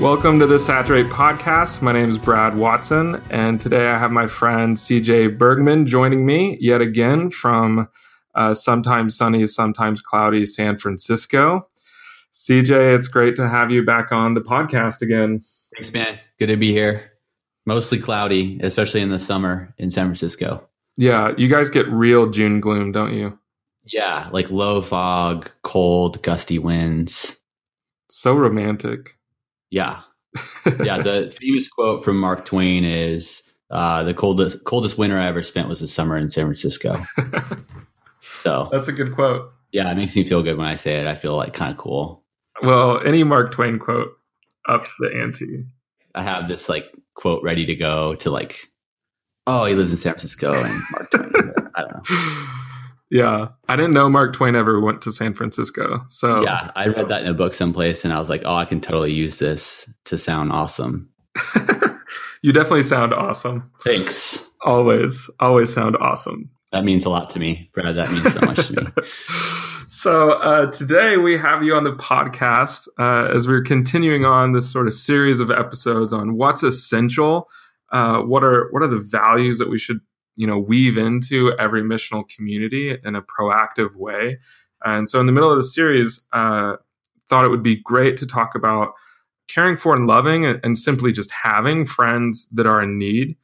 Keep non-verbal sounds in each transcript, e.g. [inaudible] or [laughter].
Welcome to the Saturate podcast. My name is Brad Watson, and today I have my friend CJ Bergman joining me yet again from uh, sometimes sunny, sometimes cloudy San Francisco. CJ, it's great to have you back on the podcast again. Thanks, man. Good to be here. Mostly cloudy, especially in the summer in San Francisco. Yeah, you guys get real June gloom, don't you? Yeah, like low fog, cold, gusty winds. So romantic. Yeah. [laughs] yeah. The famous quote from Mark Twain is uh, the coldest coldest winter I ever spent was the summer in San Francisco. [laughs] so that's a good quote. Yeah, it makes me feel good when I say it. I feel like kind of cool. Well, any Mark Twain quote ups the ante. I have this like quote ready to go to like, oh, he lives in San Francisco and Mark Twain. [laughs] I don't know. Yeah, I didn't know Mark Twain ever went to San Francisco. So yeah, I read that in a book someplace, and I was like, oh, I can totally use this to sound awesome. [laughs] you definitely sound awesome. Thanks. Always, always sound awesome. That means a lot to me, Brad. That means so much to me. [laughs] So uh, today we have you on the podcast uh, as we're continuing on this sort of series of episodes on what's essential. Uh, what are what are the values that we should you know weave into every missional community in a proactive way. And so, in the middle of the series, uh, thought it would be great to talk about caring for and loving, and, and simply just having friends that are in need.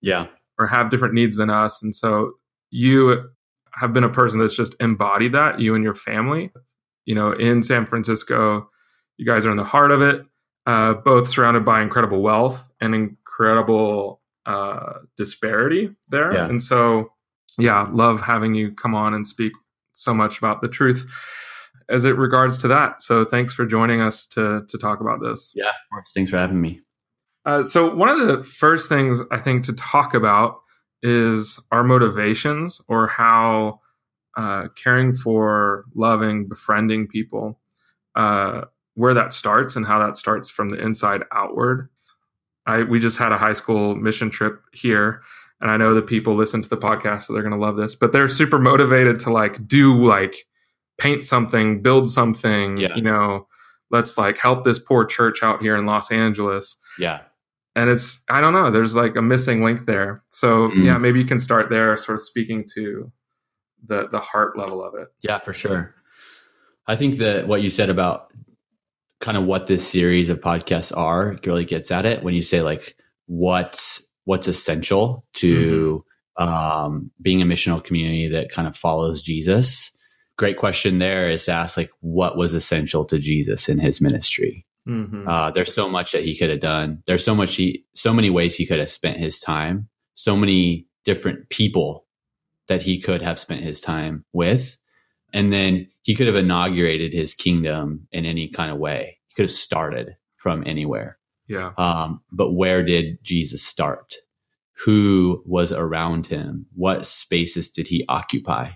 Yeah, or have different needs than us. And so, you have been a person that's just embodied that. You and your family, you know, in San Francisco, you guys are in the heart of it. Uh, both surrounded by incredible wealth and incredible uh, disparity there. Yeah. And so, yeah, love having you come on and speak so much about the truth as it regards to that. So thanks for joining us to to talk about this. Yeah, thanks for having me. Uh, so one of the first things I think to talk about is our motivations or how uh, caring for, loving, befriending people, uh, where that starts and how that starts from the inside outward. I we just had a high school mission trip here, and I know that people listen to the podcast, so they're going to love this. But they're super motivated to like do like paint something, build something. Yeah. You know, let's like help this poor church out here in Los Angeles. Yeah. And it's I don't know. There's like a missing link there. So mm. yeah, maybe you can start there, sort of speaking to the the heart level of it. Yeah, for sure. I think that what you said about kind of what this series of podcasts are really gets at it when you say like what what's essential to mm-hmm. um, being a missional community that kind of follows Jesus. Great question there is to ask like what was essential to Jesus in his ministry. Mm-hmm. Uh, there's so much that he could have done. There's so much he, so many ways he could have spent his time. So many different people that he could have spent his time with. And then he could have inaugurated his kingdom in any kind of way. He could have started from anywhere. Yeah. Um, but where did Jesus start? Who was around him? What spaces did he occupy?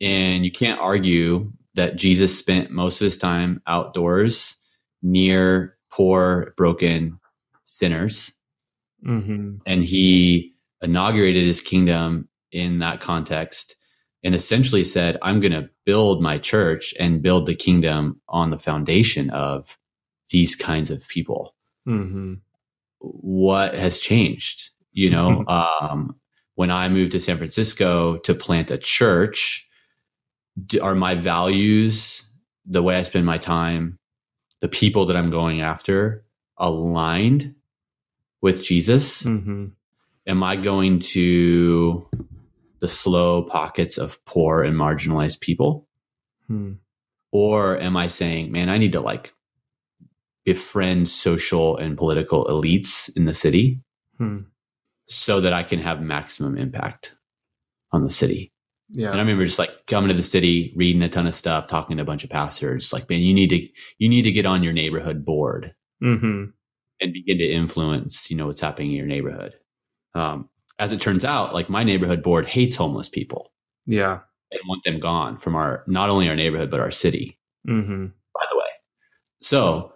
And you can't argue that Jesus spent most of his time outdoors near poor, broken sinners. Mm-hmm. And he inaugurated his kingdom in that context and essentially said, I'm going to build my church and build the kingdom on the foundation of these kinds of people. Mm-hmm. What has changed? You know, [laughs] um, when I moved to San Francisco to plant a church, are my values, the way I spend my time, the people that I'm going after aligned with Jesus? Mm-hmm. Am I going to the slow pockets of poor and marginalized people? Hmm. Or am I saying, man, I need to like befriend social and political elites in the city hmm. so that I can have maximum impact on the city? Yeah. And I remember just like coming to the city, reading a ton of stuff, talking to a bunch of pastors, like, man, you need to, you need to get on your neighborhood board mm-hmm. and begin to influence, you know, what's happening in your neighborhood. Um, as it turns out, like my neighborhood board hates homeless people Yeah. and want them gone from our not only our neighborhood but our city. Mm-hmm. By the way, so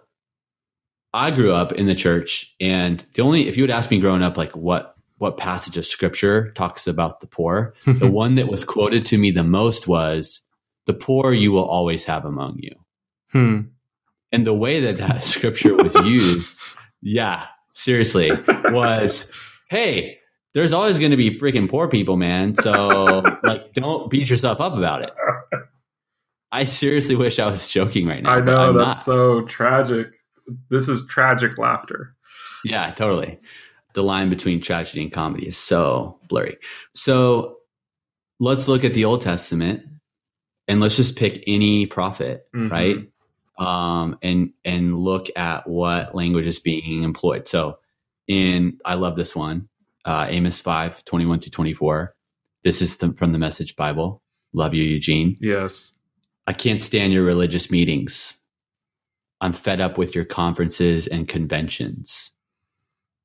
I grew up in the church, and the only if you would ask me growing up, like what what passage of scripture talks about the poor, the [laughs] one that was quoted to me the most was, "The poor you will always have among you." Hmm. And the way that that scripture was [laughs] used, yeah, seriously, was, "Hey." There's always going to be freaking poor people, man. So, [laughs] like, don't beat yourself up about it. I seriously wish I was joking right now. I know that's not. so tragic. This is tragic laughter. Yeah, totally. The line between tragedy and comedy is so blurry. So let's look at the Old Testament and let's just pick any prophet, Mhm. right? Um, and and look at what language is being employed. So in I love this one, uh, Amos 5, 21 to 24. This is the, from the Message Bible. Love you, Eugene. Yes. I can't stand your religious meetings. I'm fed up with your conferences and conventions.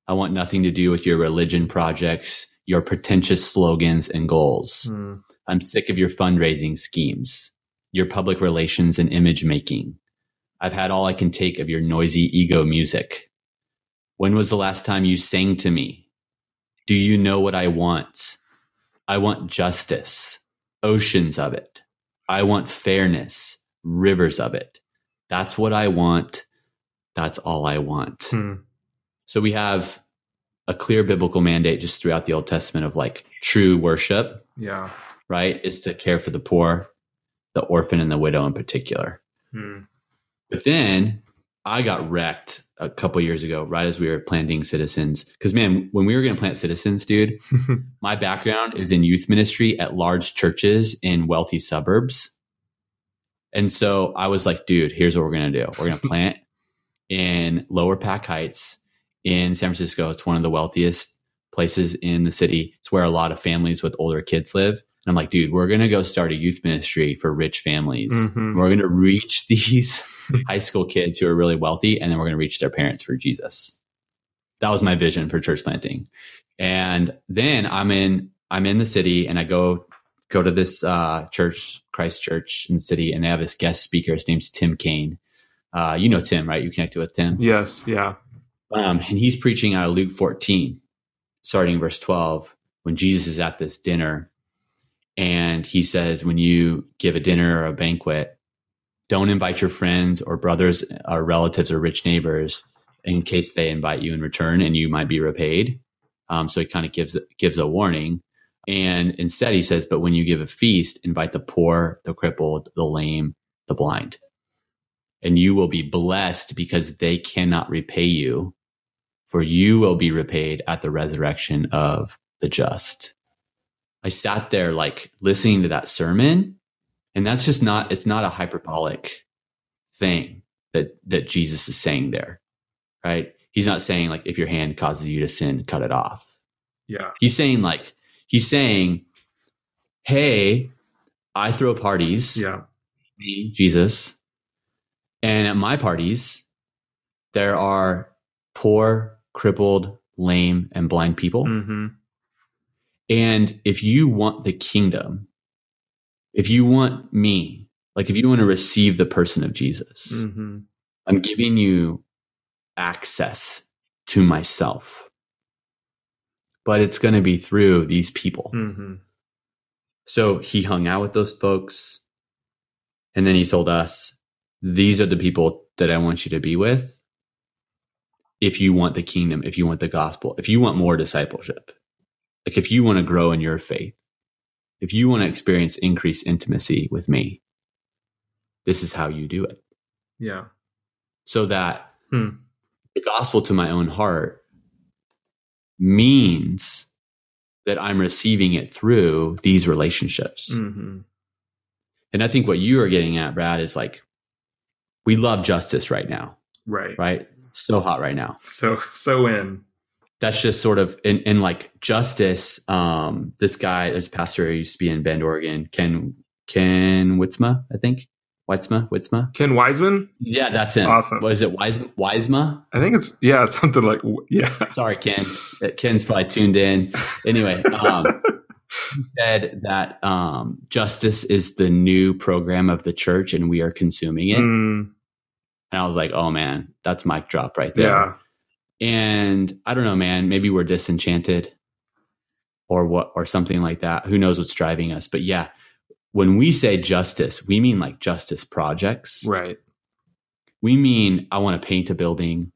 I want nothing to do with your religion projects, your pretentious slogans and goals. Hmm. I'm sick of your fundraising schemes, your public relations and image making. I've had all I can take of your noisy ego music. When was the last time you sang to me? Do you know what I want? I want justice, oceans of it. I want fairness, rivers of it. That's what I want. That's all I want. Hmm. So we have a clear biblical mandate just throughout the Old Testament of like true worship, Yeah. right? Is to care for the poor, the orphan, and the widow in particular. Hmm. But then I got wrecked a couple years ago, right as we were planting citizens. Because man, when we were going to plant citizens, dude, [laughs] my background is in youth ministry at large churches in wealthy suburbs. And so I was like, dude, here's what we're going to do. We're going [laughs] to plant in Lower Pac Heights in San Francisco. It's one of the wealthiest places in the city. It's where a lot of families with older kids live. And I'm like, dude, we're going to go start a youth ministry for rich families. Mhm. We're going to reach [laughs] these [laughs] high school kids who are really wealthy, and then we're going to reach their parents for Jesus. That was my vision for church planting. And then I'm in I'm in the city, and I go go to this uh, church, Christ Church in the city, and they have this guest speaker. His name's Tim Kane. Uh, you know Tim, right? You connected with Tim, Yes. Yeah. um, and he's preaching out of Luke 14, starting verse 12, when Jesus is at this dinner, and he says, "When you give a dinner or a banquet, don't invite your friends or brothers or relatives or rich neighbors in case they invite you in return and you might be repaid. Um, so he kind of gives gives a warning, and instead he says, "But when you give a feast, invite the poor, the crippled, the lame, the blind, and you will be blessed because they cannot repay you, for you will be repaid at the resurrection of the just." I sat there like listening to that sermon and that's just not it's not a hyperbolic thing that that jesus is saying there right he's not saying like if your hand causes you to sin cut it off Yeah. he's saying like he's saying hey i throw parties Yeah. me jesus and at my parties there are poor crippled lame and blind people hmm and if you want the kingdom, if you want me, like if you want to receive the person of Jesus, hmm I'm giving you access to myself. But it's going to be through these people. hmm So he hung out with those folks. And then he told us, these are the people that I want you to be with. If you want the kingdom, if you want the gospel, if you want more discipleship, like if you want to grow in your faith, if you want to experience increased intimacy with me, this is how you do it. Yeah. So that Hmm. the gospel to my own heart means that I'm receiving it through these relationships. hmm And I think what you are getting at, Brad, is like, we love justice right now, Right. right? So hot right now. So so in. That's just sort of in, in like justice. Um, this guy, this pastor who used to be in Bend, Oregon, Ken Ken Wytsma, I think. Weitzma, Wytsma, Ken Wiseman. Yeah, that's him. Awesome. Was it Wise Wiseman? I think it's yeah, something like yeah. Sorry, Ken. Uh, Ken's probably tuned in. Anyway, um, [laughs] said that um, justice is the new program of the church, and we are consuming it. Mm, And I was like, oh man, that's mic drop right there. yeah. And I don't know, man. Maybe we're disenchanted, or what, or something like that. Who knows what's driving us? But yeah, when we say justice, we mean like justice projects. Right. We mean I want to paint a building.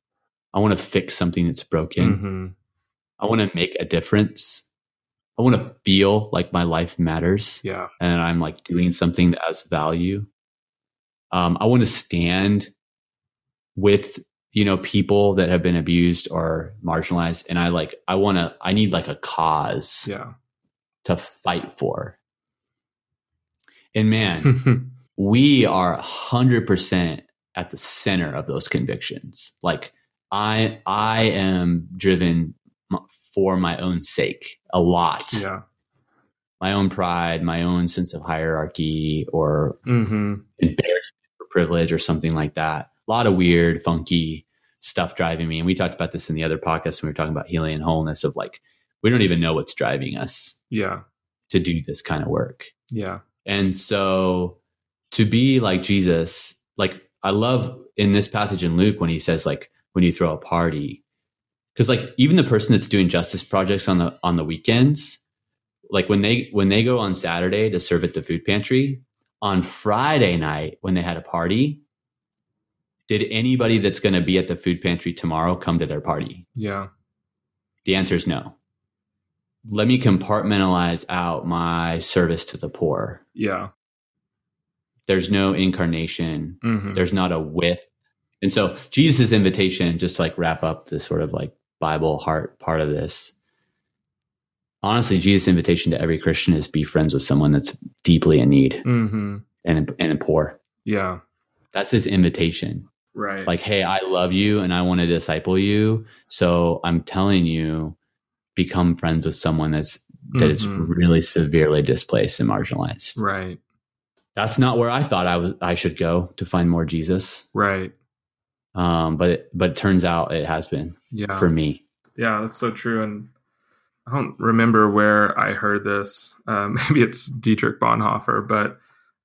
I want to fix something that's broken. hmm I want to make a difference. I want to feel like my life matters Yeah. and I'm like doing something that has value. Um, I want to stand with you know people that have been abused or marginalized, and I like I want to I need like a cause Yeah. to fight for. And man, [laughs] we are 100% at the center of those convictions like i i am driven for my own sake a lot yeah. my own pride my own sense of hierarchy or hmm embarrassment or privilege or something like that a lot of weird funky stuff driving me and we talked about this in the other podcast when we were talking about healing and wholeness of like we don't even know what's driving us Yeah. to do this kind of work Yeah. and so to be like Jesus, like I love in this passage in Luke when he says like when you throw a party cuz like even the person that's doing justice projects on the on the weekends like when they when they go on Saturday to serve at the food pantry on Friday night when they had a party did anybody that's going to be at the food pantry tomorrow come to their party? Yeah. The answer is no. Let me compartmentalize out my service to the poor. Yeah. There's no incarnation. hmm There's not a width. And so Jesus' invitation, just to, like wrap up the sort of like Bible heart part of this. Honestly, Jesus' invitation to every Christian is be friends with someone that's deeply in need hmm and and poor. Yeah. That's his invitation. Right. Like, hey, I love you and I want to disciple you. So I'm telling you, become friends with someone that's that is Mhm. really severely displaced and marginalized. Right. That's not where I thought I was I should go to find more Jesus. Right. Um, but it, but it turns out it has been Yeah. for me. Yeah, that's so true. And I don't remember where I heard this. Um, [laughs] maybe it's Dietrich Bonhoeffer, but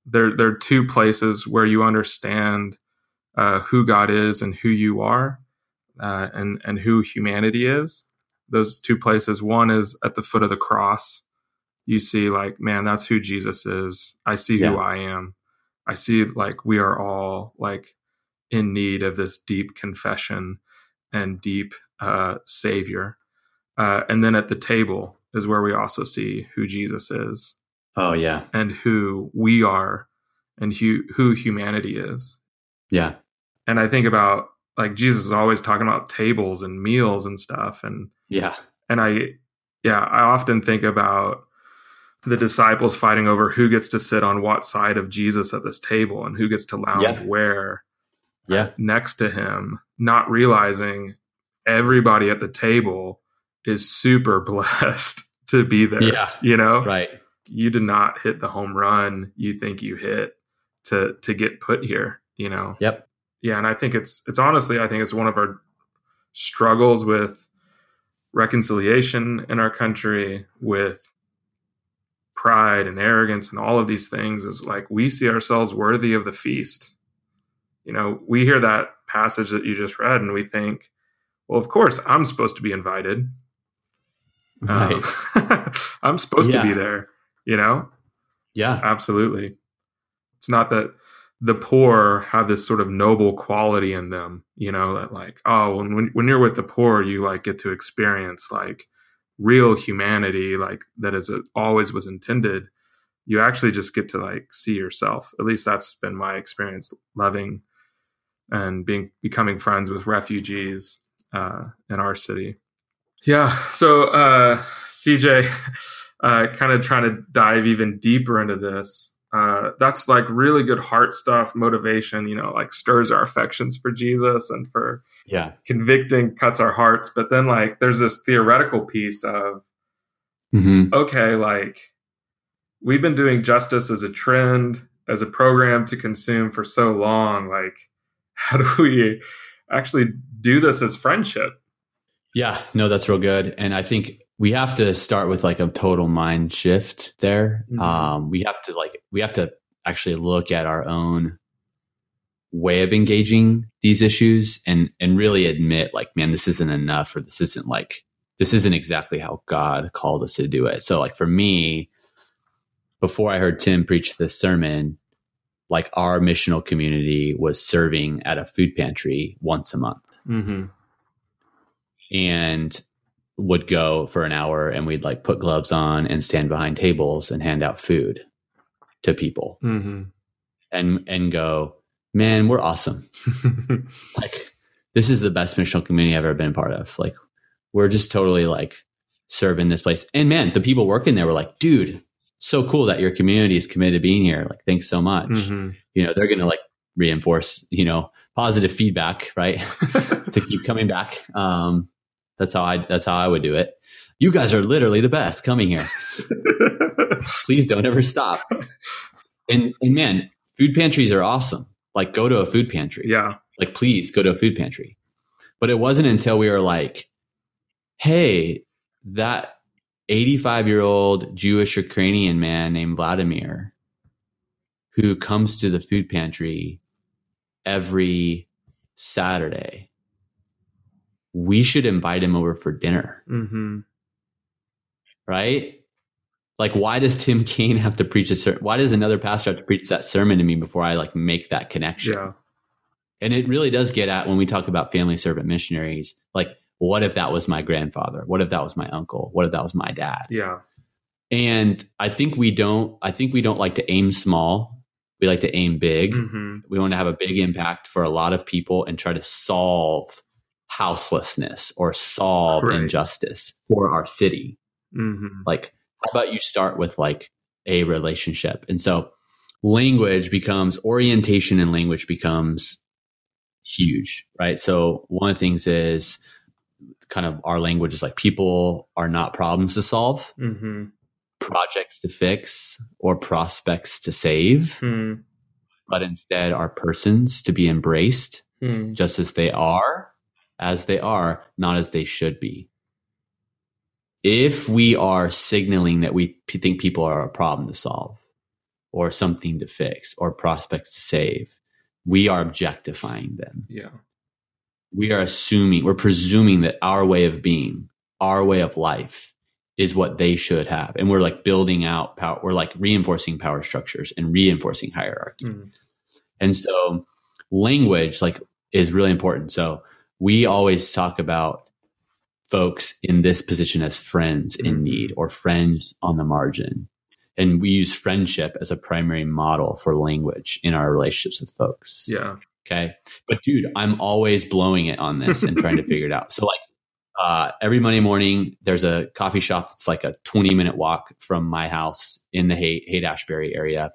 there there are two places where you understand uh, who God is and who you are, uh, and and who humanity is. Those two places. One is at the foot of the cross. You see, like, man, that's who Jesus is. I see who Yeah. I am. I see, like, we are all like in need of this deep confession and deep uh, Savior. Uh, and then at the table is where we also see who Jesus is Oh yeah, and who we are and who, who humanity is. yeah, And I think about like Jesus is always talking about tables and meals and stuff. And yeah, and I yeah, I often think about the disciples fighting over who gets to sit on what side of Jesus at this table and who gets to lounge Yeah. where yeah, next to him, not realizing everybody at the table is super [laughs] blessed to be there. Yeah. You know, right. you did not hit the home run you think you hit to to get put here, you know. Yep. Yeah, and I think it's it's honestly I think it's one of our struggles with reconciliation in our country with pride and arrogance and all of these things is like we see ourselves worthy of the feast. You know, we hear that passage that you just read and we think, well, of course, I'm supposed to be invited. Right. Um, [laughs] I'm supposed to be there, you know? yeah. Absolutely. It's not that the poor have this sort of noble quality in them, you know, that like, oh, when when, you're with the poor, you like get to experience like real humanity, like that is always was intended. You actually just get to like see yourself. At least that's been my experience loving and being becoming friends with refugees uh, in our city. Yeah. So uh, CJ, [laughs] uh, kind of trying to dive even deeper into this. Uh, that's like really good heart stuff, motivation, you know, like stirs our affections for Jesus and for Yeah. convicting, cuts our hearts. But then, like, there's this theoretical piece of, hmm okay, like, we've been doing justice as a trend as a program to consume for so long, like [laughs] how do we actually do this as friendship? Yeah, no, that's real good. And I think we have to start with like a total mind shift there. Mm-hmm. Um, we have to like we have to actually look at our own way of engaging these issues and and really admit like man this isn't enough or this isn't like this isn't exactly how god called us to do it so like for me before i heard tim preach this sermon like our missional community was serving at a food pantry once a month mm-hmm. and would go for an hour and we'd like put gloves on and stand behind tables and hand out food to people mm-hmm. and and go man, we're awesome. [laughs] like, this is the best missional community I've ever been part of. Like, we're just totally like serving this place. And man, the people working there were like, dude, so cool that your community is committed to being here. Like, thanks so much. Mm-hmm. You know, they're going to like reinforce, you know, positive feedback, right? [laughs] to keep coming back. Um, that's how I, that's how I would do it. You guys are literally the best coming here. [laughs] Please don't ever stop. And, and man, food pantries are awesome like go to a food pantry. Yeah. Like please go to a food pantry. But it wasn't until we were like, hey, that 85 year old Jewish Ukrainian man named Vladimir who comes to the food pantry every Saturday, we should invite him over for dinner. Mm-hmm. Right? like why does tim [laughs] kaine have to preach a sermon why does another pastor have to preach that sermon to me before i like make that connection yeah. and it really does get at when we talk about family servant missionaries like what if that was my grandfather what if that was my uncle what if that was my dad yeah and i think we don't i think we don't like to aim small we like to aim big mm-hmm. we want to have a big impact for a lot of people and try to solve houselessness or solve right. injustice for our city mm-hmm. like how about you start with like a relationship? And so language becomes orientation and language becomes huge, right? So one of the things is kind of our language is like people are not problems to solve, mm-hmm. projects to fix, or prospects to save, mm. but instead are persons to be embraced mm. just as they are, as they are, not as they should be if we are signaling that we think people are a problem to solve or something to fix or prospects to save, we are objectifying them. Yeah. We are assuming, we're presuming that our way of being, our way of life is what they should have. And we're like building out power, we're like reinforcing power structures and reinforcing hierarchy. Mm. And so language like is really important. So we always talk about folks in this position as friends in mm-hmm. need or friends on the margin. And we use friendship as a primary model for language in our relationships with folks. Yeah. Okay. But dude, I'm always blowing it on this and trying to figure it out. So like uh, every Monday morning, there's a coffee shop that's like a 20 minute walk from my house in the Haight Ashbury area.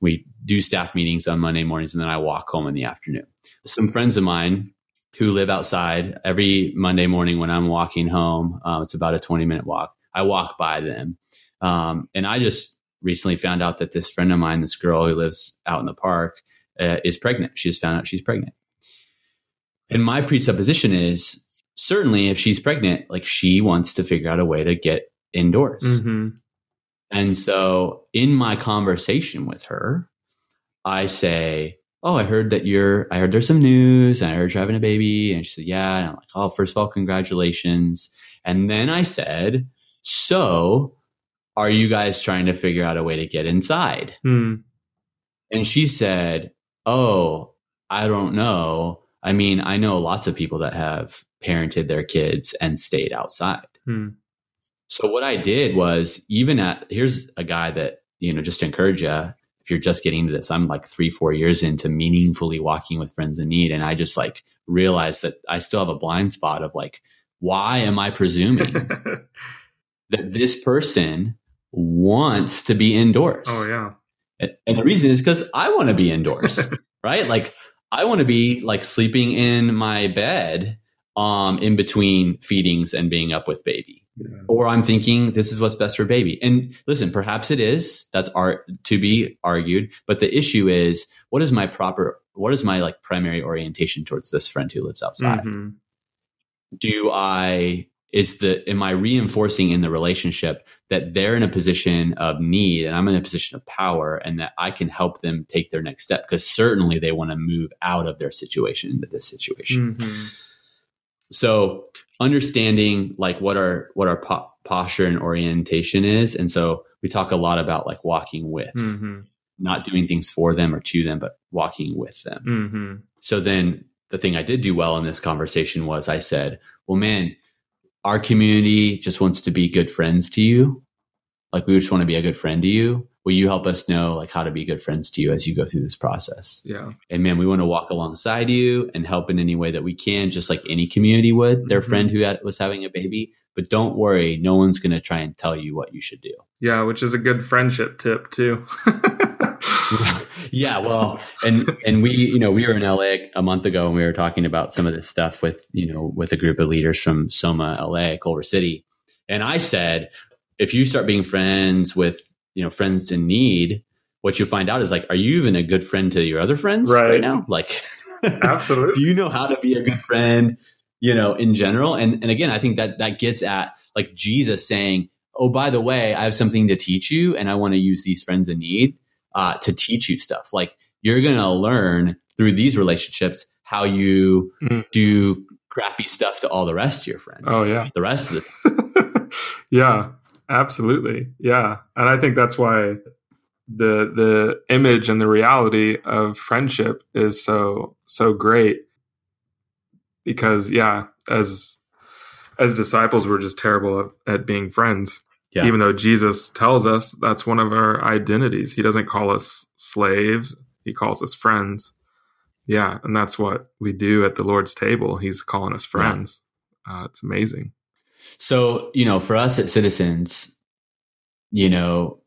We do staff meetings on Monday mornings and then I walk home in the afternoon. Some friends of mine who live outside every Monday morning when I'm walking home. Um, it's about a 20 minute walk. I walk by them. Um, and I just recently found out that this friend of mine, this girl who lives out in the park, uh, is pregnant. She just found out she's pregnant. And my presupposition is certainly if she's pregnant, like she wants to figure out a way to get indoors. Mm-hmm. And so in my conversation with her, I say, oh, I heard that you're, I heard there's some news and I heard you're having a baby. And she said, yeah. And I'm like, oh, first of all, congratulations. And then I said, so are you guys trying to figure out a way to get inside? Hmm. And she said, oh, I don't know. I mean, I know lots of people that have parented their kids and stayed outside. Hmm. So what I did was even at, here's a guy that, you know, just to encourage you, if you're just getting into this, I'm like three, four years into meaningfully walking with friends in need. And I just like realized that I still have a blind spot of like, why am I presuming [laughs] that this person wants to be indoors? Oh, yeah. And, and the reason is because I want to be indoors, [laughs] right? Like, I want to be like sleeping in my bed um, in between feedings and being up with baby. Yeah. Or I'm thinking this is what's best for baby. And listen, perhaps it is. That's art to be argued. But the issue is, what is my proper, what is my like primary orientation towards this friend who lives outside? Mhm. do I is the am I reinforcing in the relationship that they're in a position of need and I'm in a position of power and that I can help them take their next step because certainly they want to move out of their situation into this situation. Mhm. So understanding like what our what our po- posture and orientation is and so we talk a lot about like walking with Mhm. not doing things for them or to them but walking with them. Mhm. So then the thing I did do well in this conversation was I said, well, man, our community just wants to be good friends to you. Like we just want to be a good friend to you. Will you help us know like how to be good friends to you as you go through this process? Yeah. And man, we want to walk alongside you and help in any way that we can, just like any community would, their Mhm. friend who had, was having a baby. But don't worry, no one's going to try and tell you what you should do. Yeah, which is a good friendship tip too. [laughs] yeah, well, and and we, you know, we were in LA a month ago and we were talking about some of this stuff with, you know, with a group of leaders from Soma, LA, Culver City. And I said, if you start being friends with, you know, friends in need, what you find out is like, are you even a good friend to your other friends right, Right. now? Like, [laughs] Absolutely. do you know how to be a good friend, you know, in general? And and again, I think that that gets at like Jesus saying, "Oh, by the way, I have something to teach you, and I want to use these friends in need uh, to teach you stuff. Like you're gonna learn through these relationships how you Mm. do crappy stuff to all the rest of your friends. Oh, yeah. the rest of the time. [laughs] yeah, absolutely. Yeah. And I think that's why the the image and the reality of friendship is so so great because yeah, as as disciples we're just terrible at, at being friends. Yeah. Even though Jesus tells us that's one of our identities. He doesn't call us slaves, he calls us friends. Yeah, and that's what we do at the Lord's table. He's calling us friends. Uh, it's amazing. So, you know, for us at Citizens, you know,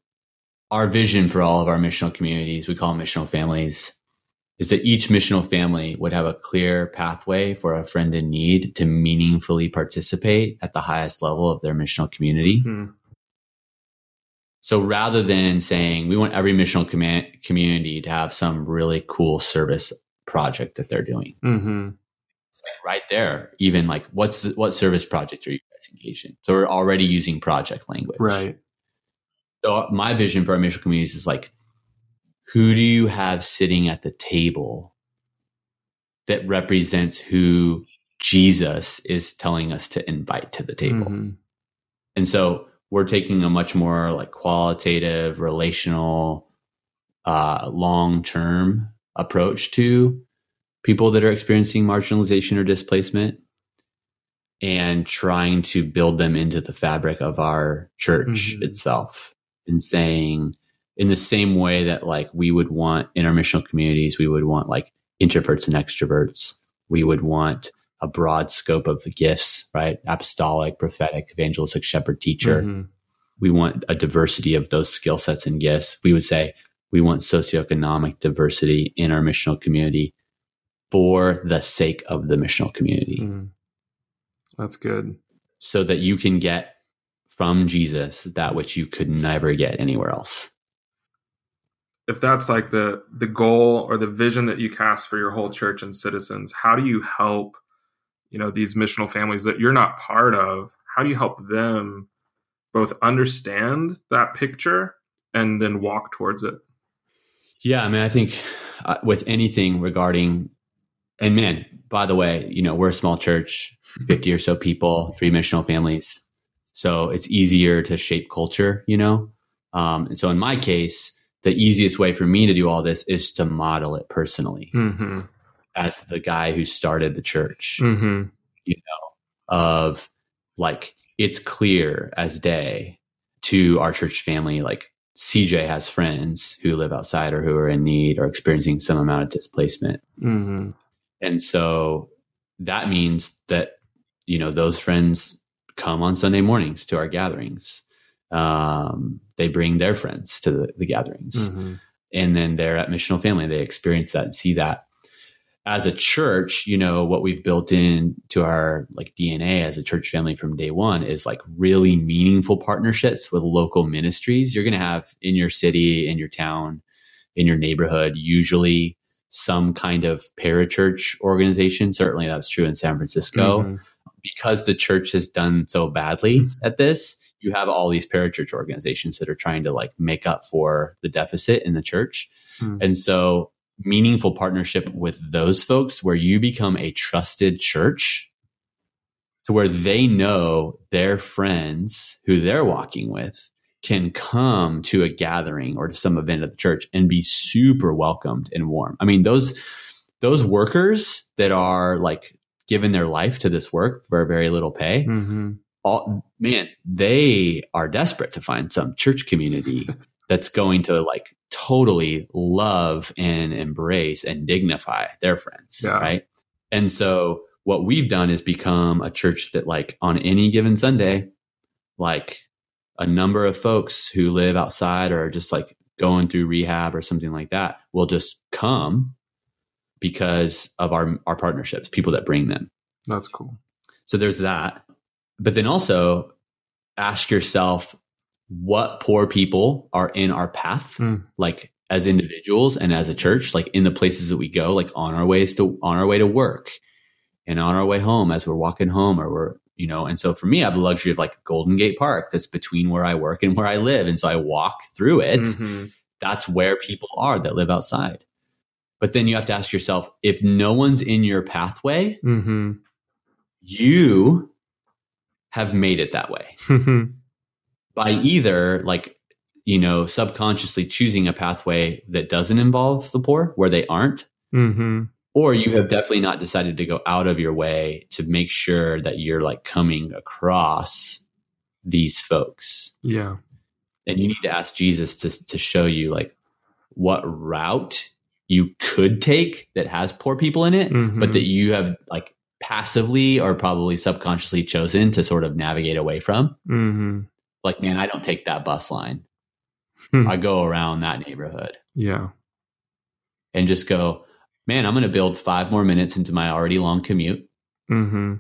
our vision for all of our missional communities, we call them missional families, is that each missional family would have a clear pathway for a friend in need to meaningfully participate at the highest level of their missional community. Hmm. So rather than saying we want every missional command, community to have some really cool service project that they're doing, Mm-hmm. like right there, even like what's what service project are you in? So we're already using project language, Right. So my vision for our mission communities is like, who do you have sitting at the table that represents who Jesus is telling us to invite to the table? Mhm. And so we're taking a much more like qualitative, relational, uh, long term approach to people that are experiencing marginalization or displacement and trying to build them into the fabric of our church Mhm. itself and saying in the same way that like we would want intermissional communities we would want like introverts and extroverts we would want a broad scope of the gifts right apostolic prophetic evangelistic shepherd teacher Mhm. we want a diversity of those skill sets and gifts we would say we want socioeconomic diversity in our missional community for the sake of the missional community Mhm. That's good. so that you can get from Jesus that which you could never get anywhere else. If that's like the the goal or the vision that you cast for your whole church and citizens, how do you help, you know, these missional families that you're not part of? How do you help them both understand that picture and then walk towards it? Yeah, I mean, I think uh, with anything regarding, and man, by the way, you know, we're a small church, 50 or so people, three missional families. So it's easier to shape culture, you know? Um, and so in my case, the easiest way for me to do all this is to model it personally Mm-hmm. as the guy who started the church. Mm-hmm. of like it's clear as day to our church family like CJ has friends who live outside or who are in need or experiencing some amount of displacement. Mm-hmm. And so that means that you know those friends come on Sunday mornings to our gatherings. Um, they bring their friends to the, the gatherings Mm-hmm. and then they're at missional family they experience that and see that as a church, you know, what we've built into our like DNA as a church family from day one is like really meaningful partnerships with local ministries. You're going to have in your city, in your town, in your neighborhood, usually some kind of parachurch organization. Certainly that's true in San Francisco. Mm-hmm. Because the church has done so badly mm-hmm. at this, you have all these parachurch organizations that are trying to like make up for the deficit in the church. Mm-hmm. And so meaningful partnership with those folks where you become a trusted church to where they know their friends who they're walking with can come to a gathering or to some event at the church and be super welcomed and warm. I mean, those, those workers that are like giving their life to this work for very little pay, mm-hmm. all, man, they are desperate to find some church community [laughs] that's going to like totally love and embrace and dignify their friends. Yeah. Right. And so what we've done is become a church that like on any given Sunday, like a number of folks who live outside or just like going through rehab or something like that will just come because of our our partnerships, people that bring them. That's cool. So there's that. But then also ask yourself what poor people are in our path, mm. like as individuals and as a church, like in the places that we go, like on our ways to on our way to work and on our way home as we're walking home or we're you know and so for me i have the luxury of like golden gate park that's between where i work and where i live and so i walk through it mm-hmm. that's where people are that live outside but then you have to ask yourself if no one's in your pathway mm-hmm. you have made it that way [laughs] by either like you know subconsciously choosing a pathway that doesn't involve the poor where they aren't mm-hmm. Or you have definitely not decided to go out of your way to make sure that you're like coming across these folks yeah and you need to ask jesus to, to show you like what route you could take that has poor people in it mm-hmm. but that you have like passively or probably subconsciously chosen to sort of navigate away from mm-hmm like, man, I don't take that bus line. Hmm. I go around that neighborhood. Yeah. And just go, man, I'm going to build five more minutes into my already long commute. Mm-hmm.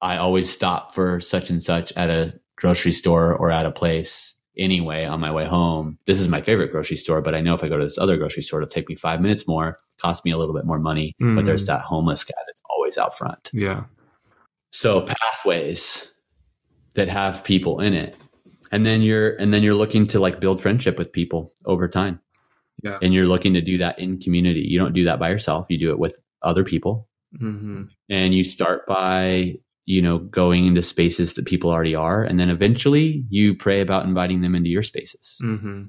I always stop for such and such at a grocery store or at a place anyway on my way home. This is my favorite grocery store, but I know if I go to this other grocery store, it'll take me five minutes more, cost me a little bit more money. Mm-hmm. But there's that homeless guy that's always out front. Yeah. So pathways that have people in it and then you're and then you're looking to like build friendship with people over time yeah. and you're looking to do that in community. You don't do that by yourself. You do it with other people. Mm-hmm. and you start by you know going into spaces that people already are. And then eventually you pray about inviting them into your spaces. Mm-hmm.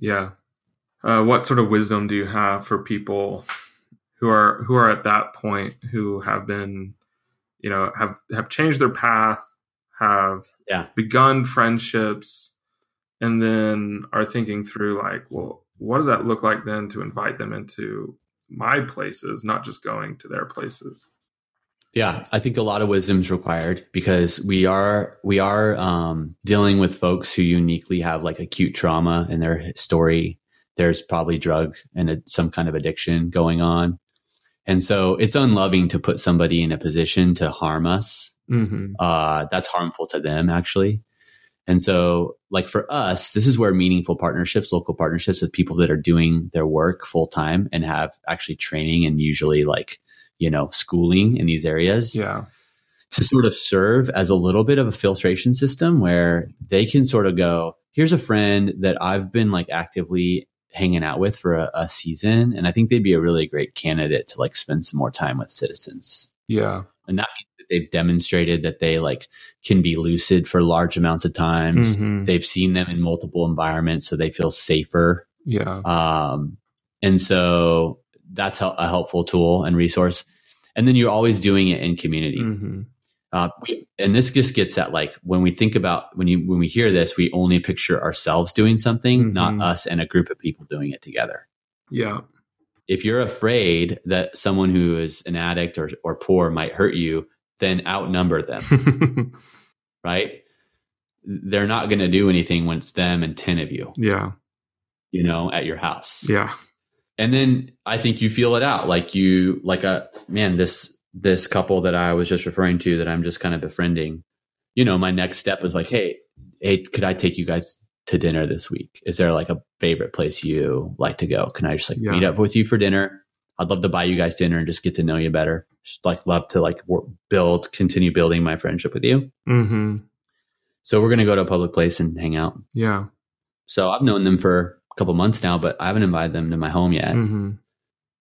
yeah. Uh, what sort of wisdom do you have for people who are who are at that point who have been you know have have changed their path have yeah. begun friendships and then are thinking through like well what does that look like then to invite them into my places not just going to their places yeah i think a lot of wisdom is required because we are we are um, dealing with folks who uniquely have like acute trauma in their story there's probably drug and a, some kind of addiction going on and so it's unloving to put somebody in a position to harm us mm-hmm. uh, that's harmful to them actually. And so, like for us, this is where meaningful partnerships, local partnerships with people that are doing their work full time and have actually training and usually like, you know, schooling in these areas. Yeah. To sort of serve as a little bit of a filtration system where they can sort of go, here's a friend that I've been like actively hanging out with for a, a season. And I think they'd be a really great candidate to like spend some more time with citizens. Yeah. And that means they've demonstrated that they like can be lucid for large amounts of times. Mm-hmm. They've seen them in multiple environments, so they feel safer. Yeah. Um, and so that's a, a helpful tool and resource. And then you're always doing it in community. Mm-hmm. Uh, we, and this just gets at like when we think about when you when we hear this, we only picture ourselves doing something, mm-hmm. not us and a group of people doing it together. Yeah. If you're afraid that someone who is an addict or, or poor might hurt you, then outnumber them. [laughs] right? They're not going to do anything when it's them and 10 of you. Yeah. You know, at your house. Yeah. and then I think you feel it out. Like you, like a man, this this couple that I was just referring to that I'm just kind of befriending. You know, my next step is like, hey, hey, could I take you guys to dinner this week? Is there like a favorite place you like to go? Can I just like Yeah. meet up with you for dinner? I'd love to buy you guys dinner and just get to know you better. Like love to like build, continue building my friendship with you. Mm-hmm. So we're gonna go to a public place and hang out. Yeah. So I've known them for a couple months now, but I haven't invited them to my home yet. hmm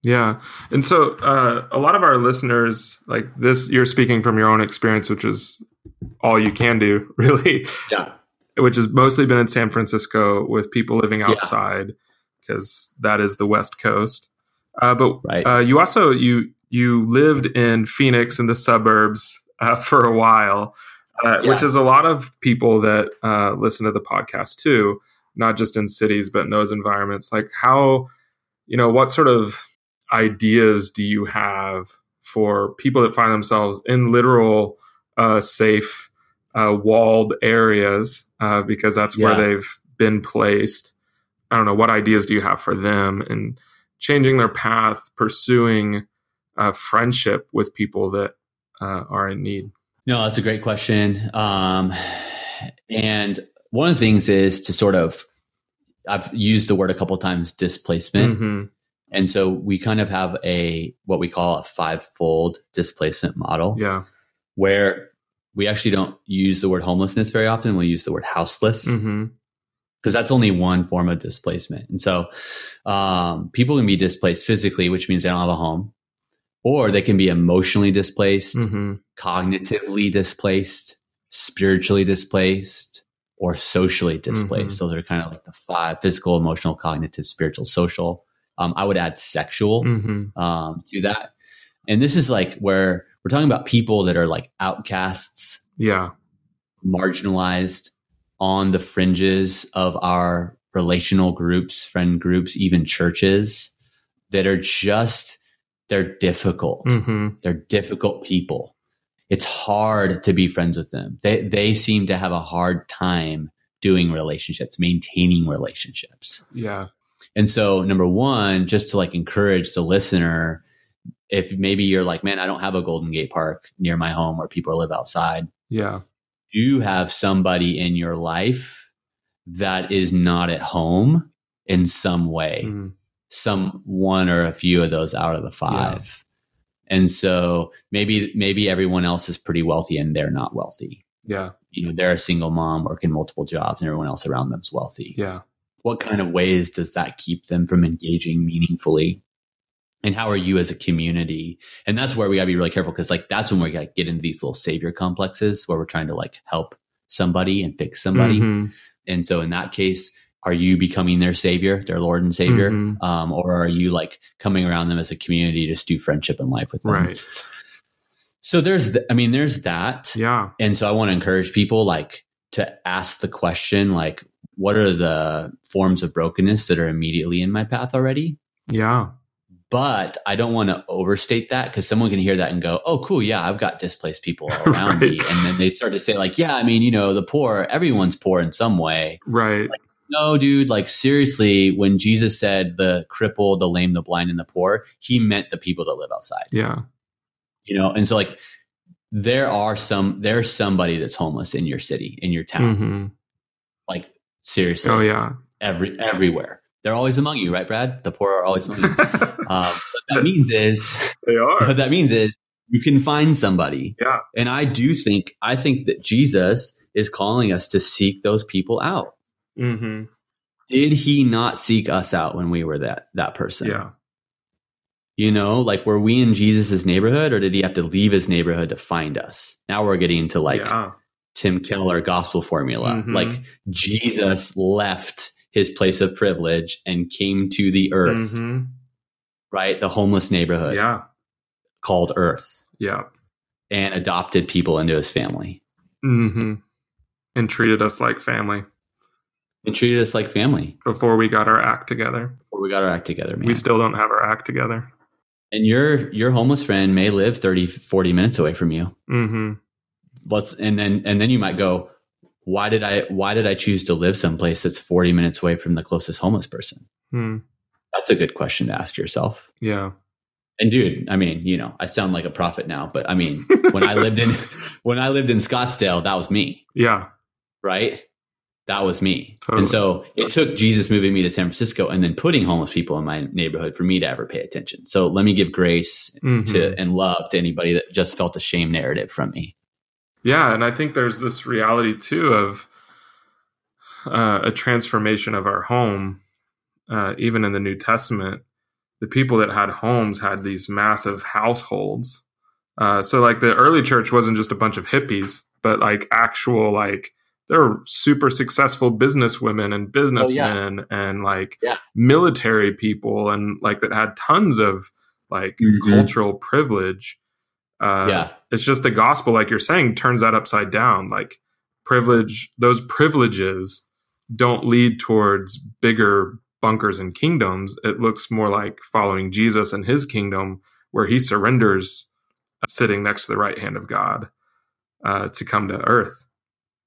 Yeah. And so uh, a lot of our listeners, like this, you're speaking from your own experience, which is all you can do, [laughs] really, Yeah. which has mostly been in San Francisco with people living outside because that is the West Coast. Uh, but Right. uh, you also you you lived in Phoenix in the suburbs uh, [laughs] for a while, uh, which is a lot of people that uh, listen to the podcast too, not just in cities but in those environments. Like how, you know, what sort of ideas do you have for people that find themselves in literal uh, safe uh, walled areas uh, because that's where they've been placed? I don't know. What ideas do you have for them and changing their path, pursuing uh, friendship with people that uh, are in need? No, that's a great question. Um, and one of the things is to sort of, I've used the word a couple times, displacement. Mhm. And so we kind of have a, what we call a five-fold displacement model Yeah. where we actually don't use the word homelessness very often. We use the word houseless. hmm because that's only one form of displacement. And so um, people can be displaced physically, which means they don't have a home, or they can be emotionally displaced, hmm cognitively displaced, spiritually displaced, or socially displaced. So those are kind of like the five physical, emotional, cognitive, spiritual, social. Um, I would add sexual hmm um, to that. And this is like where we're talking about people that are like outcasts, Yeah. marginalized on the fringes of our relational groups, friend groups, even churches that are just, they're difficult. hmm They're difficult people. It's hard to be friends with them. They, they seem to have a hard time doing relationships, maintaining relationships. Yeah. And so, number one, just to like encourage the listener, if maybe you're like, man, I don't have a Golden Gate Park near my home where people live outside, Yeah. Do you have somebody in your life that is not at home in some way, Mhm. Some one or a few of those out of the five. And so maybe maybe everyone else is pretty wealthy and they're not wealthy. Yeah. You know, they're a single mom working multiple jobs and everyone else around them's wealthy Yeah. what kind of ways does that keep them from engaging meaningfully and how are you as a community and that's where we got to be really careful because like that's when we got to get into these little savior complexes where we're trying to like help somebody and fix somebody Mhm. and so in that case are you becoming their savior their lord and savior Mhm. um, or are you like coming around them as a community to just do friendship and life with them Right. so there's th- i mean there's that Yeah. and so I want to encourage people like to ask the question like what are the forms of brokenness that are immediately in my path already? Yeah. But I don't want to overstate that because someone can hear that and go, "Oh, cool, yeah, I've got displaced people [laughs] around me," and then they start to say, "Like, yeah, I mean, you know, the poor, everyone's poor in some way." Right. No, dude, like seriously, when Jesus said the crippled, the lame, the blind, and the poor, he meant the people that live outside. Yeah. You know, and so like there are some there's somebody that's homeless in your city, in your town. hmm Like seriously, Oh yeah. every everywhere. They're always among you, right, Brad? The poor are always among you. [laughs] um, what that means is, they are. what that means is, you can find somebody. Yeah. And I do think, I think that Jesus is calling us to seek those people out. Hmm Did he not seek us out when we were that that person? Yeah. You know, like were we in Jesus's neighborhood, or did he have to leave his neighborhood to find us? Now we're getting into like yeah. Tim Keller gospel formula. Mhm. Like Jesus left his place of privilege and came to the earth, Mhm. right? The homeless neighborhood Yeah. called Earth Yeah. and adopted people into his family hmm And treated us like family and treated us like family before we got our act together. before we got our act together, man. We still don't have our act together. and your your homeless friend may live 30 40 minutes away from you. hmm Let's and then and then you might go, why did I why did I choose to live someplace that's 40 minutes away from the closest homeless person? Hmm. That's a good question to ask yourself. Yeah. And dude, I mean, you know, I sound like a prophet now, but I mean, when I lived in [laughs] when I lived in Scottsdale, that was me, Yeah. right? That was me. Totally. And so it took Jesus moving me to San Francisco and then putting homeless people in my neighborhood for me to ever pay attention. So let me give grace Mhm. to and love to anybody that just felt a shame narrative from me. Yeah, and I think there's this reality too of uh, a transformation of our home. Uh, even in the New Testament, the people that had homes had these massive households. Uh, so, like the early church wasn't just a bunch of hippies, but like actual like there were super successful businesswomen and businessmen and like Yeah. military people and like that had tons of like Mhm. cultural privilege. Uh, yeah. it's just the gospel like you're saying turns that upside down like privilege those privileges don't lead towards bigger bunkers and kingdoms it looks more like following jesus and his kingdom where he surrenders uh, sitting next to the right hand of god uh, to come to earth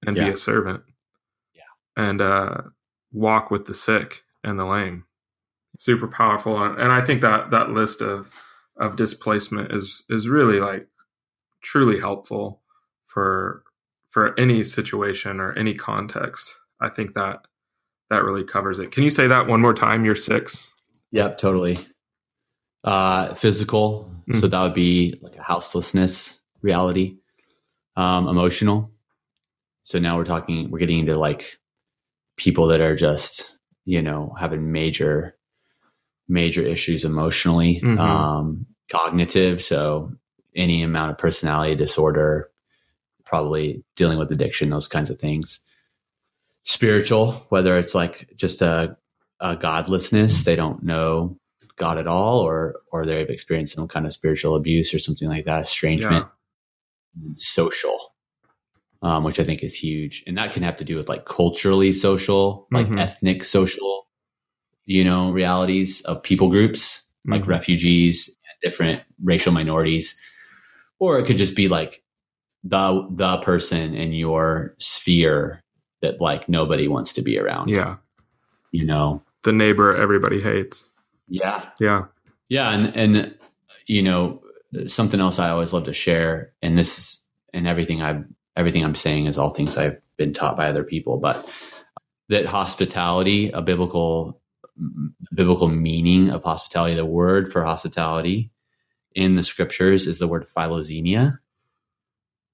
and be a servant Yeah. and uh, walk with the sick and the lame super powerful and and i think that that list of of displacement is is really like truly helpful for for any situation or any context. I think that that really covers it. Can you say that one more time? You're six. Yep, totally. Uh, physical. Mm. So that would be like a houselessness reality. Um, emotional. So now we're talking, we're getting into like people that are just, you know, having major, major issues emotionally. Mhm. Um, cognitive. So any amount of personality disorder, probably dealing with addiction, those kinds of things. Spiritual, whether it's like just a, a godlessness, they don't know God at all, or or they've experienced some kind of spiritual abuse or something like that, estrangement. And social, um, which I think is huge, and that can have to do with like culturally social, like Mhm. ethnic social, you know, realities of people groups like Mhm. refugees, different racial minorities, or it could just be like the the person in your sphere that like nobody wants to be around. Yeah. you know. The neighbor everybody hates. Yeah, Yeah. yeah, and and you know something else I always love to share, and this is and everything I everything I'm saying is all things I've been taught by other people, but that hospitality, a biblical biblical meaning of hospitality, the word for hospitality in the scriptures is the word philoxenia,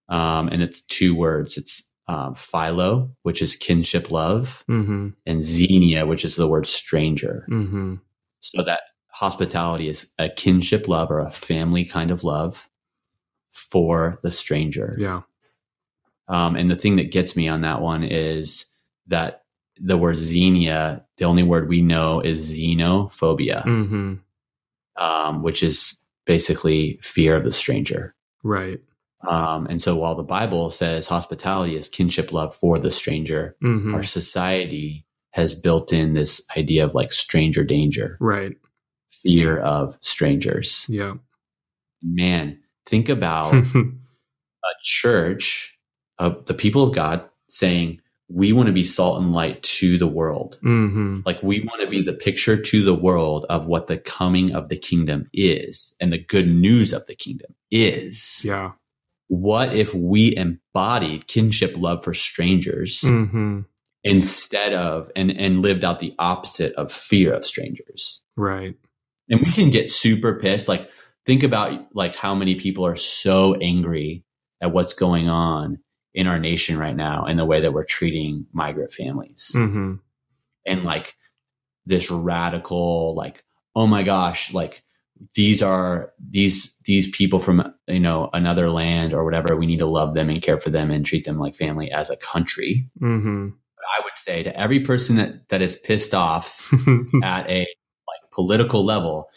um, and it's two words. It's um, philo, which is kinship love, Mm-hmm. and xenia, which is the word stranger. Mm-hmm. So that hospitality is a kinship love or a family kind of love for the stranger. Yeah. Um, and the thing that gets me on that one is that the word xenia, the only word we know is xenophobia, Mm-hmm. um, which is basically fear of the stranger. Right. Um, and so while the Bible says hospitality is kinship love for the stranger, Mm-hmm. our society has built in this idea of like stranger danger, Right. fear of strangers. Yeah. Man, think about [laughs] a church of the people of God saying, we want to be salt and light to the world. mm-hmm. Like we want to be the picture to the world of what the coming of the kingdom is and the good news of the kingdom is. Yeah. What if we embodied kinship love for strangers Mm-hmm. instead of and and lived out the opposite of fear of strangers? Right. and we can get super pissed like think about like how many people are so angry at what's going on in our nation right now and the way that we're treating migrant families Mm-hmm. and like this radical like oh my gosh like these are these these people from you know another land or whatever we need to love them and care for them and treat them like family as a country Mm-hmm. i would say to every person that that is pissed off [laughs] at a like political level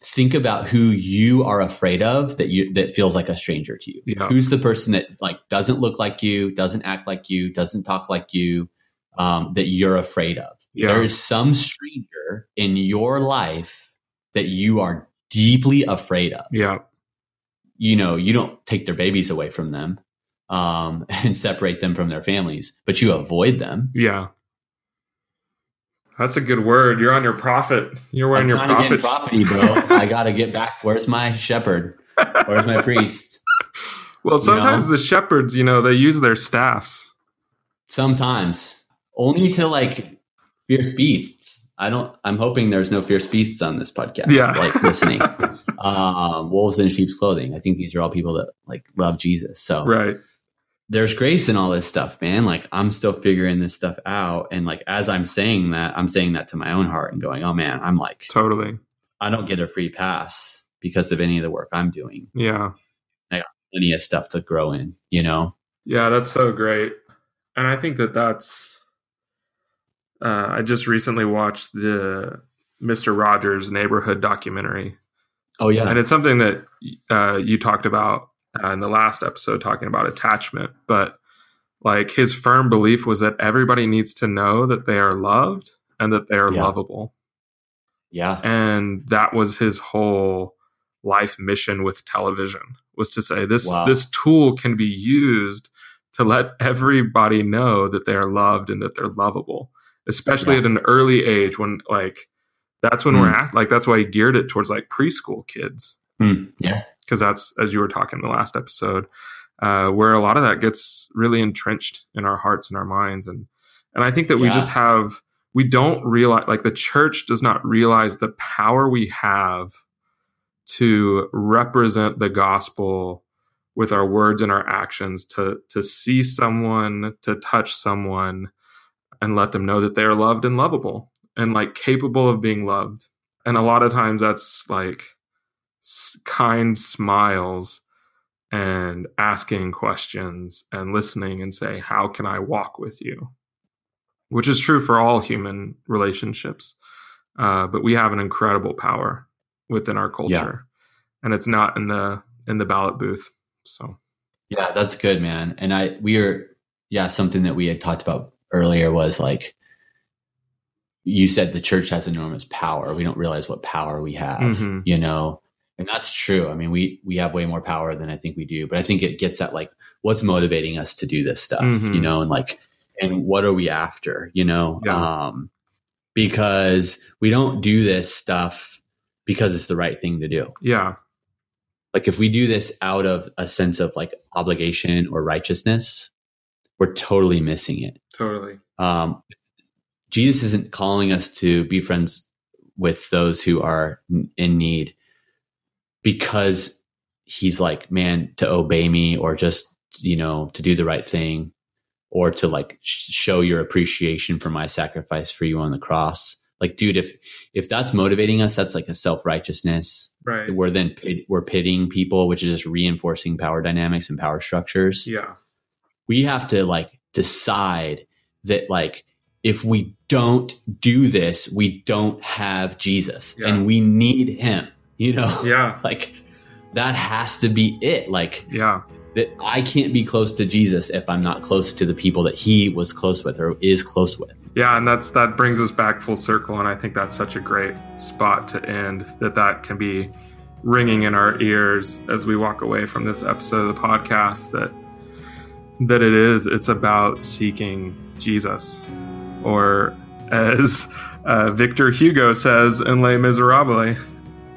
think about who you are afraid of that you that feels like a stranger to you Yeah. who's the person that like doesn't look like you doesn't act like you doesn't talk like you um, that you're afraid of Yeah. there is some stranger in your life that you are deeply afraid of yeah. you know you don't take their babies away from them um, [laughs] and separate them from their families but you avoid them Yeah. That's a good word. You're on your prophet. You're wearing I'm your kinda prophet. getting prophety, bro. I'm your kinda getting prophety, bro. I gotta get back. Where's my shepherd? Where's my priest? Well, sometimes know? the shepherds, you know, they use their staffs. Sometimes only to like fierce beasts. I don't. I'm hoping there's no fierce beasts on this podcast. Yeah. like listening. [laughs] um, wolves in sheep's clothing. I think these are all people that like love Jesus. So right. There's grace in all this stuff, man. Like I'm still figuring this stuff out, and like as I'm saying that, I'm saying that to my own heart and going, "Oh man, I'm like, Totally. I don't get a free pass because of any of the work I'm doing. Yeah. I got plenty of stuff to grow in, you know." Yeah, that's so great. And I think that that's. Uh, I just recently watched the Mr. Rogers neighborhood documentary. Oh yeah, And it's something that uh, you talked about uh, in the last episode, talking about attachment. But like his firm belief was that everybody needs to know that they are loved and that they are Yeah. lovable. yeah, and that was his whole life mission with television was to say this Wow. this tool can be used to let everybody know that they are loved and that they're lovable especially Yeah. at an early age when like that's when Mm. we're at like that's why he geared it towards like preschool kids Hmm. yeah, because that's as you were talking in the last episode uh, where a lot of that gets really entrenched in our hearts and our minds. And and i think that we just have we don't realize like the church does not realize the power we have to represent the gospel with our words and our actions to to see someone to touch someone and let them know that they are loved and lovable and like capable of being loved. And a lot of times that's like kind smiles and asking questions and listening and say how can i walk with you which is true for all human relationships uh, but we have an incredible power within our culture and it's not in the in the ballot booth so yeah. That's good, man. And I we are yeah something that we had talked about earlier was like you said the church has enormous power. We don't realize what power we have, Mhm. you know. And that's true. I mean, we we have way more power than I think we do. But I think it gets at like what's motivating us to do this stuff, Mhm. you know, and like and what are we after, you know? Yeah. Um because we don't do this stuff because it's the right thing to do. yeah Like if we do this out of a sense of like obligation or righteousness, we're totally missing it. totally Um, Jesus isn't calling us to be friends with those who are in need because he's like, man, to obey me or just, you know, to do the right thing or to like sh- show your appreciation for my sacrifice for you on the cross. Like, dude, if, if that's motivating us, that's like a self righteousness. right We're then pit- we're pitting people, which is just reinforcing power dynamics and power structures yeah we have to like decide that like if we don't do this we don't have jesus Yeah. and we need him you know? [laughs] Yeah. Like that has to be it. Like yeah. that i can't be close to jesus if i'm not close to the people that he was close with or is close with. Yeah and that's that brings us back full circle and i think that's such a great spot to end that that can be ringing in our ears as we walk away from this episode of the podcast that that it is it's about seeking jesus. Or as uh, victor hugo says in les miserables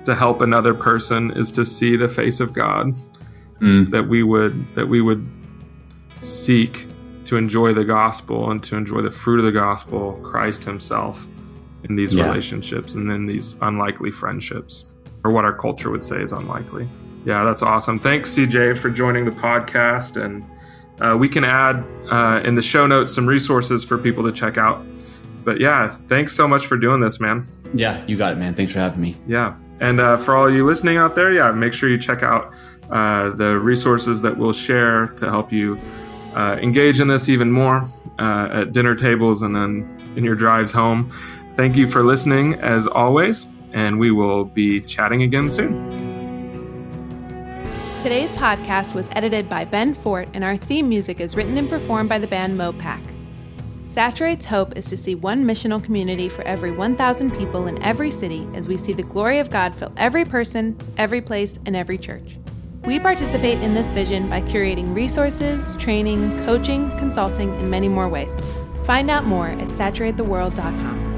to help another person is to see the face of god that we would that we would seek to enjoy the gospel and to enjoy the fruit of the gospel christ himself in these Yeah. relationships and in these unlikely friendships or what our culture would say is unlikely. Yeah that's awesome. Thanks cj for joining the podcast and uh, we can add uh, in the show notes some resources for people to check out. But yeah thanks so much for doing this man. Yeah you got it man. Thanks for having me. Yeah. And uh, for all you listening out there, yeah, make sure you check out uh, the resources that we'll share to help you uh, engage in this even more uh, at dinner tables and then in your drives home. Thank you for listening as always, and we will be chatting again soon. Today's podcast was edited by Ben Fort, and our theme music is written and performed by the band Mopac. Saturate's hope is to see one missional community for every 1,000 people in every city as we see the glory of God fill every person, every place, and every church. We participate in this vision by curating resources, training, coaching, consulting, and many more ways. Find out more at saturatetheworld.com.